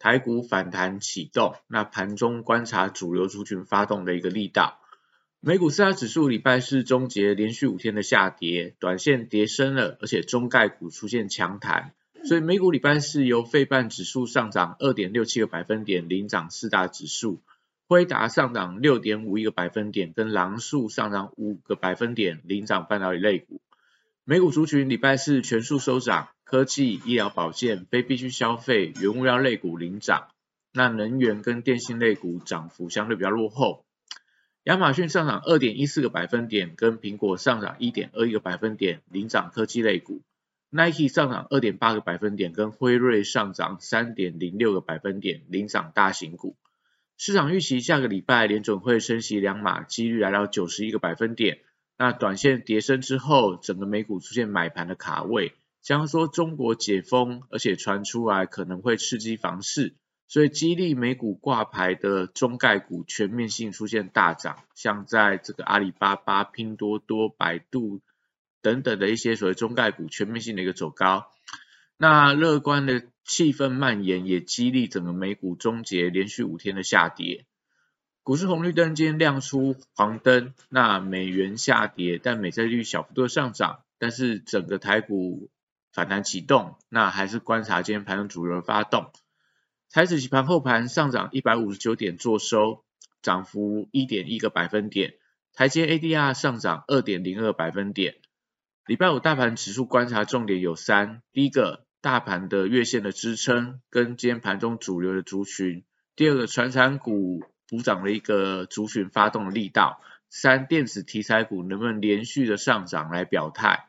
台股反弹启动，那盘中观察主流族群发动的一个力道。美股四大指数礼拜四终结连续五天的下跌，短线跌升了，而且中概股出现强弹，所以美股礼拜四由费半指数上涨二点六七个百分点领涨四大指数，辉达上涨六点五一个百分点，跟狼数上涨五个百分点领涨半导体类股。美股族群礼拜四全数收涨。科技、医疗保健、非必需消费、原物料类股领涨，那能源跟电信类股涨幅相对比较落后。亚马逊上涨二点一四个百分点，跟苹果上涨一点二一个百分点领涨科技类股。Nike 上涨二点八个百分点，跟辉瑞上涨三点零六个百分点领涨大型股。市场预期下个礼拜联准会升息两码，几率来到九十一个百分点。那短线跌升之后，整个美股出现买盘的卡位。将说中国解封，而且传出来可能会刺激房市，所以激励美股挂牌的中概股全面性出现大涨，像在这个阿里巴巴、拼多多、百度等等的一些所谓中概股全面性的一个走高。那乐观的气氛蔓延，也激励整个美股终结连续五天的下跌。股市红绿灯今天亮出黄灯，那美元下跌，但美债率小幅度上涨，但是整个台股。反弹启动，那还是观察今天盘中主流发动。台指期盘后盘上涨一百五十九点，做收，涨幅一点一个百分点。台阶 ADR 上涨二点零二百分点。礼拜五大盘指数观察重点有三：第一个，大盘的月线的支撑跟今天盘中主流的族群；第二个，传产股补涨的一个族群发动的力道；三，电子题材股能不能连续的上涨来表态？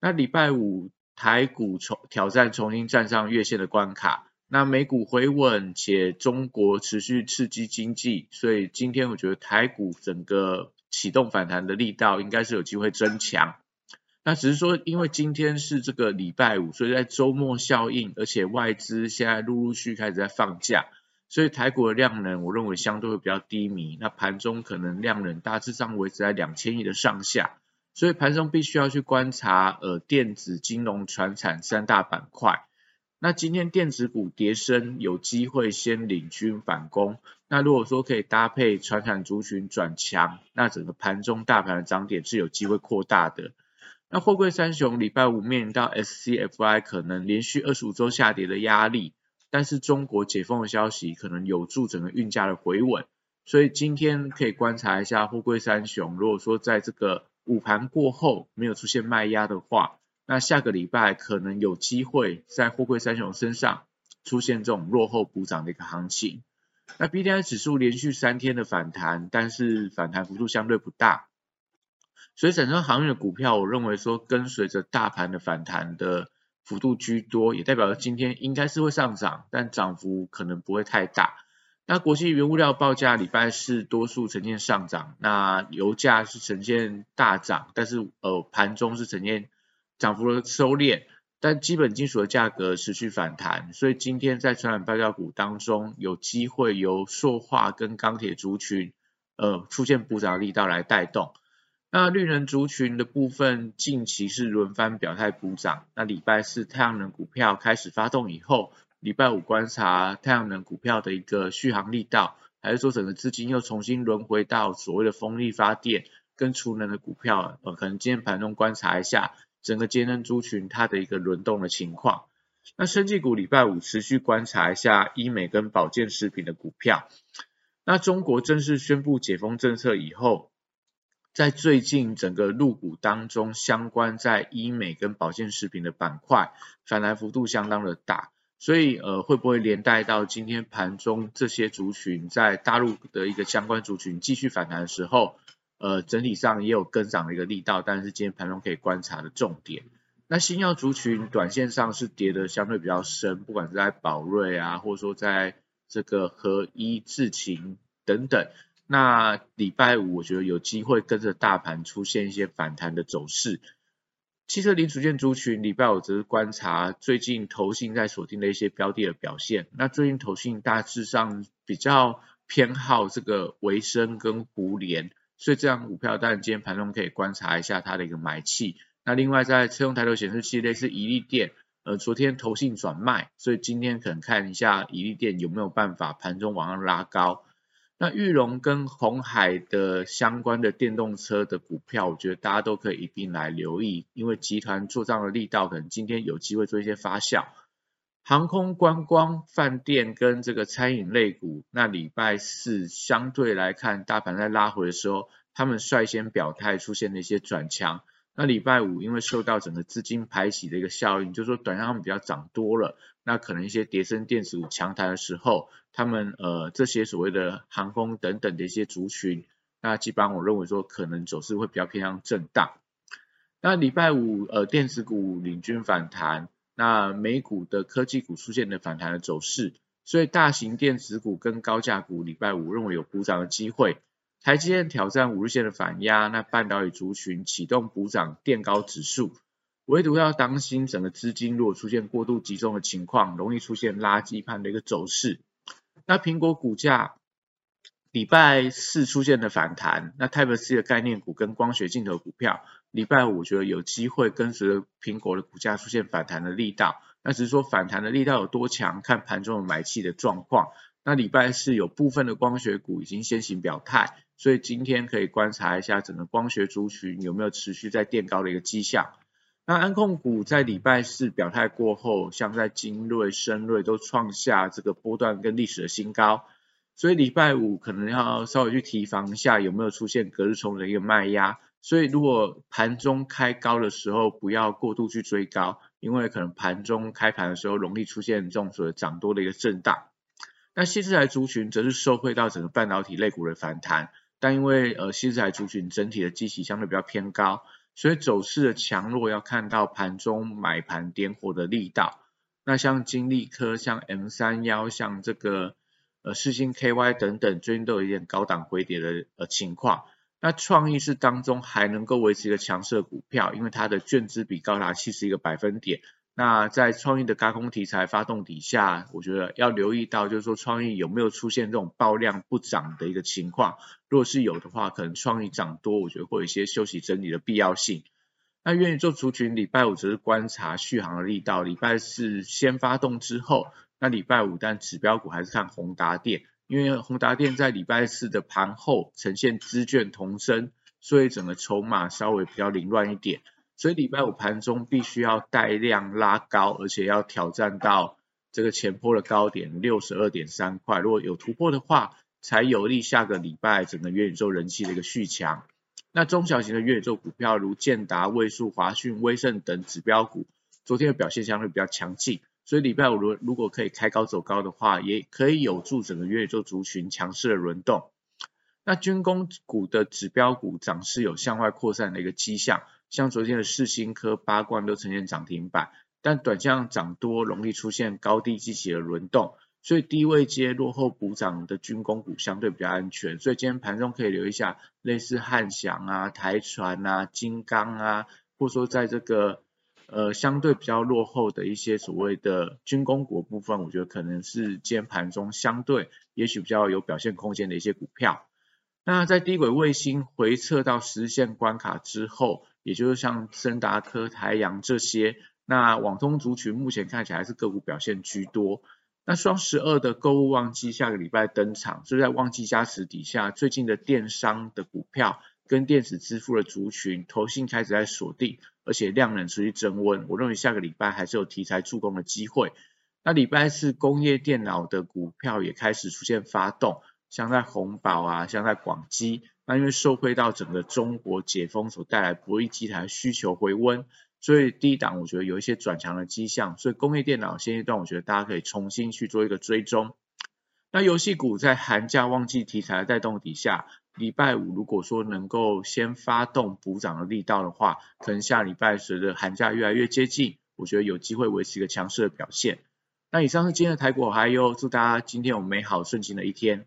那礼拜五。台股重挑战重新站上月线的关卡，那美股回稳且中国持续刺激经济，所以今天我觉得台股整个启动反弹的力道应该是有机会增强。那只是说，因为今天是这个礼拜五，所以在周末效应，而且外资现在陆陆续开始在放假，所以台股的量能我认为相对会比较低迷。那盘中可能量能大致上维持在两千亿的上下。所以盘中必须要去观察，呃，电子、金融、船产三大板块。那今天电子股跌升，有机会先领军反攻。那如果说可以搭配船产族群转强，那整个盘中大盘的涨点是有机会扩大的。那货柜三雄礼拜五面临到 SCFI 可能连续二十五周下跌的压力，但是中国解封的消息可能有助整个运价的回稳。所以今天可以观察一下沪贵三雄，如果说在这个午盘过后没有出现卖压的话，那下个礼拜可能有机会在沪贵三雄身上出现这种落后补涨的一个行情。那 B D I 指数连续三天的反弹，但是反弹幅度相对不大，所以整个行业的股票，我认为说跟随着大盘的反弹的幅度居多，也代表今天应该是会上涨，但涨幅可能不会太大。那国际原物料报价礼拜四多数呈现上涨，那油价是呈现大涨，但是呃盘中是呈现涨幅的收敛，但基本金属的价格持续反弹，所以今天在传染报价股当中有机会由塑化跟钢铁族群呃出现补涨力道来带动。那绿能族群的部分近期是轮番表态补涨，那礼拜四太阳能股票开始发动以后。礼拜五观察太阳能股票的一个续航力道，还是说整个资金又重新轮回到所谓的风力发电跟储能的股票？呃，可能今天盘中观察一下整个节能族群它的一个轮动的情况。那生技股礼拜五持续观察一下医美跟保健食品的股票。那中国正式宣布解封政策以后，在最近整个入股当中，相关在医美跟保健食品的板块反弹幅度相当的大。所以呃会不会连带到今天盘中这些族群在大陆的一个相关族群继续反弹的时候，呃整体上也有跟涨的一个力道，但是今天盘中可以观察的重点。那新药族群短线上是跌的相对比较深，不管是在宝瑞啊，或者说在这个合一智勤等等，那礼拜五我觉得有机会跟着大盘出现一些反弹的走势。汽车零组件族群礼拜五则是观察最近投信在锁定的一些标的的表现。那最近投信大致上比较偏好这个维生跟胡联，所以这样股票当然今天盘中可以观察一下它的一个买气。那另外在车用抬头显示器类似宜利电，呃昨天投信转卖，所以今天可能看一下宜利电有没有办法盘中往上拉高。那玉龙跟红海的相关的电动车的股票，我觉得大家都可以一并来留意，因为集团做账的力道可能今天有机会做一些发酵。航空、观光、饭店跟这个餐饮类股，那礼拜四相对来看，大盘在拉回的时候，他们率先表态出现了一些转强。那礼拜五因为受到整个资金排洗的一个效应，就是说短线他们比较涨多了，那可能一些叠升电子股强弹的时候。他们呃这些所谓的航空等等的一些族群，那基本上我认为说可能走势会比较偏向震荡。那礼拜五呃电子股领军反弹，那美股的科技股出现了反弹的走势，所以大型电子股跟高价股礼拜五认为有补涨的机会。台积电挑战五日线的反压，那半导体族群启动补涨垫高指数，唯独要当心整个资金如果出现过度集中的情况，容易出现垃圾盘的一个走势。那苹果股价礼拜四出现的反弹，那 Type C 的概念股跟光学镜头股票，礼拜五我觉得有机会跟随着苹果的股价出现反弹的力道。那只是说反弹的力道有多强，看盘中的买气的状况。那礼拜四有部分的光学股已经先行表态，所以今天可以观察一下整个光学族群有没有持续在垫高的一个迹象。那安控股在礼拜四表态过后，像在精锐、深锐都创下这个波段跟历史的新高，所以礼拜五可能要稍微去提防一下有没有出现隔日冲的一个卖压。所以如果盘中开高的时候，不要过度去追高，因为可能盘中开盘的时候容易出现这种所谓涨多的一个震荡。那新智台族群则是受惠到整个半导体类股的反弹，但因为呃新台族群整体的基期相对比较偏高。所以走势的强弱要看到盘中买盘点火的力道。那像金利科、像 M 三幺、像这个呃世星 KY 等等，最近都有一点高档回跌的呃情况。那创意是当中还能够维持一个强势的股票，因为它的券资比高达七十一个百分点。那在创意的高空题材发动底下，我觉得要留意到，就是说创意有没有出现这种爆量不涨的一个情况。如果是有的话，可能创意涨多，我觉得会有一些休息整理的必要性。那愿意做族群，礼拜五只是观察续航的力道，礼拜四先发动之后，那礼拜五但指标股还是看宏达电，因为宏达电在礼拜四的盘后呈现资券同升，所以整个筹码稍微比较凌乱一点。所以礼拜五盘中必须要带量拉高，而且要挑战到这个前坡的高点六十二点三块。如果有突破的话，才有利下个礼拜整个元宇宙人气的一个续强。那中小型的元宇宙股票如建达、位数、华讯、威盛等指标股，昨天的表现相对比较强劲。所以礼拜五如如果可以开高走高的话，也可以有助整个元宇宙族群强势的轮动。那军工股的指标股涨势有向外扩散的一个迹象。像昨天的世新科、八冠都呈现涨停板，但短向涨多容易出现高低激起的轮动，所以低位接落后补涨的军工股相对比较安全，所以今天盘中可以留一下类似汉翔啊、台船啊、金刚啊，或者说在这个呃相对比较落后的一些所谓的军工股部分，我觉得可能是今天盘中相对也许比较有表现空间的一些股票。那在低轨卫星回撤到实现关卡之后，也就是像森达科、台阳这些，那网通族群目前看起来是个股表现居多。那双十二的购物旺季下个礼拜登场，就在旺季加持底下，最近的电商的股票跟电子支付的族群，投信开始在锁定，而且量能持续增温。我认为下个礼拜还是有题材助攻的机会。那礼拜四工业电脑的股票也开始出现发动，像在红宝啊，像在广基。那因为受惠到整个中国解封所带来博弈机台需求回温，所以低档我觉得有一些转强的迹象，所以工业电脑现阶段我觉得大家可以重新去做一个追踪。那游戏股在寒假旺季题材的带动底下，礼拜五如果说能够先发动补涨的力道的话，可能下礼拜随着寒假越来越接近，我觉得有机会维持一个强势的表现。那以上是今天的台股，还有祝大家今天有美好顺境的一天。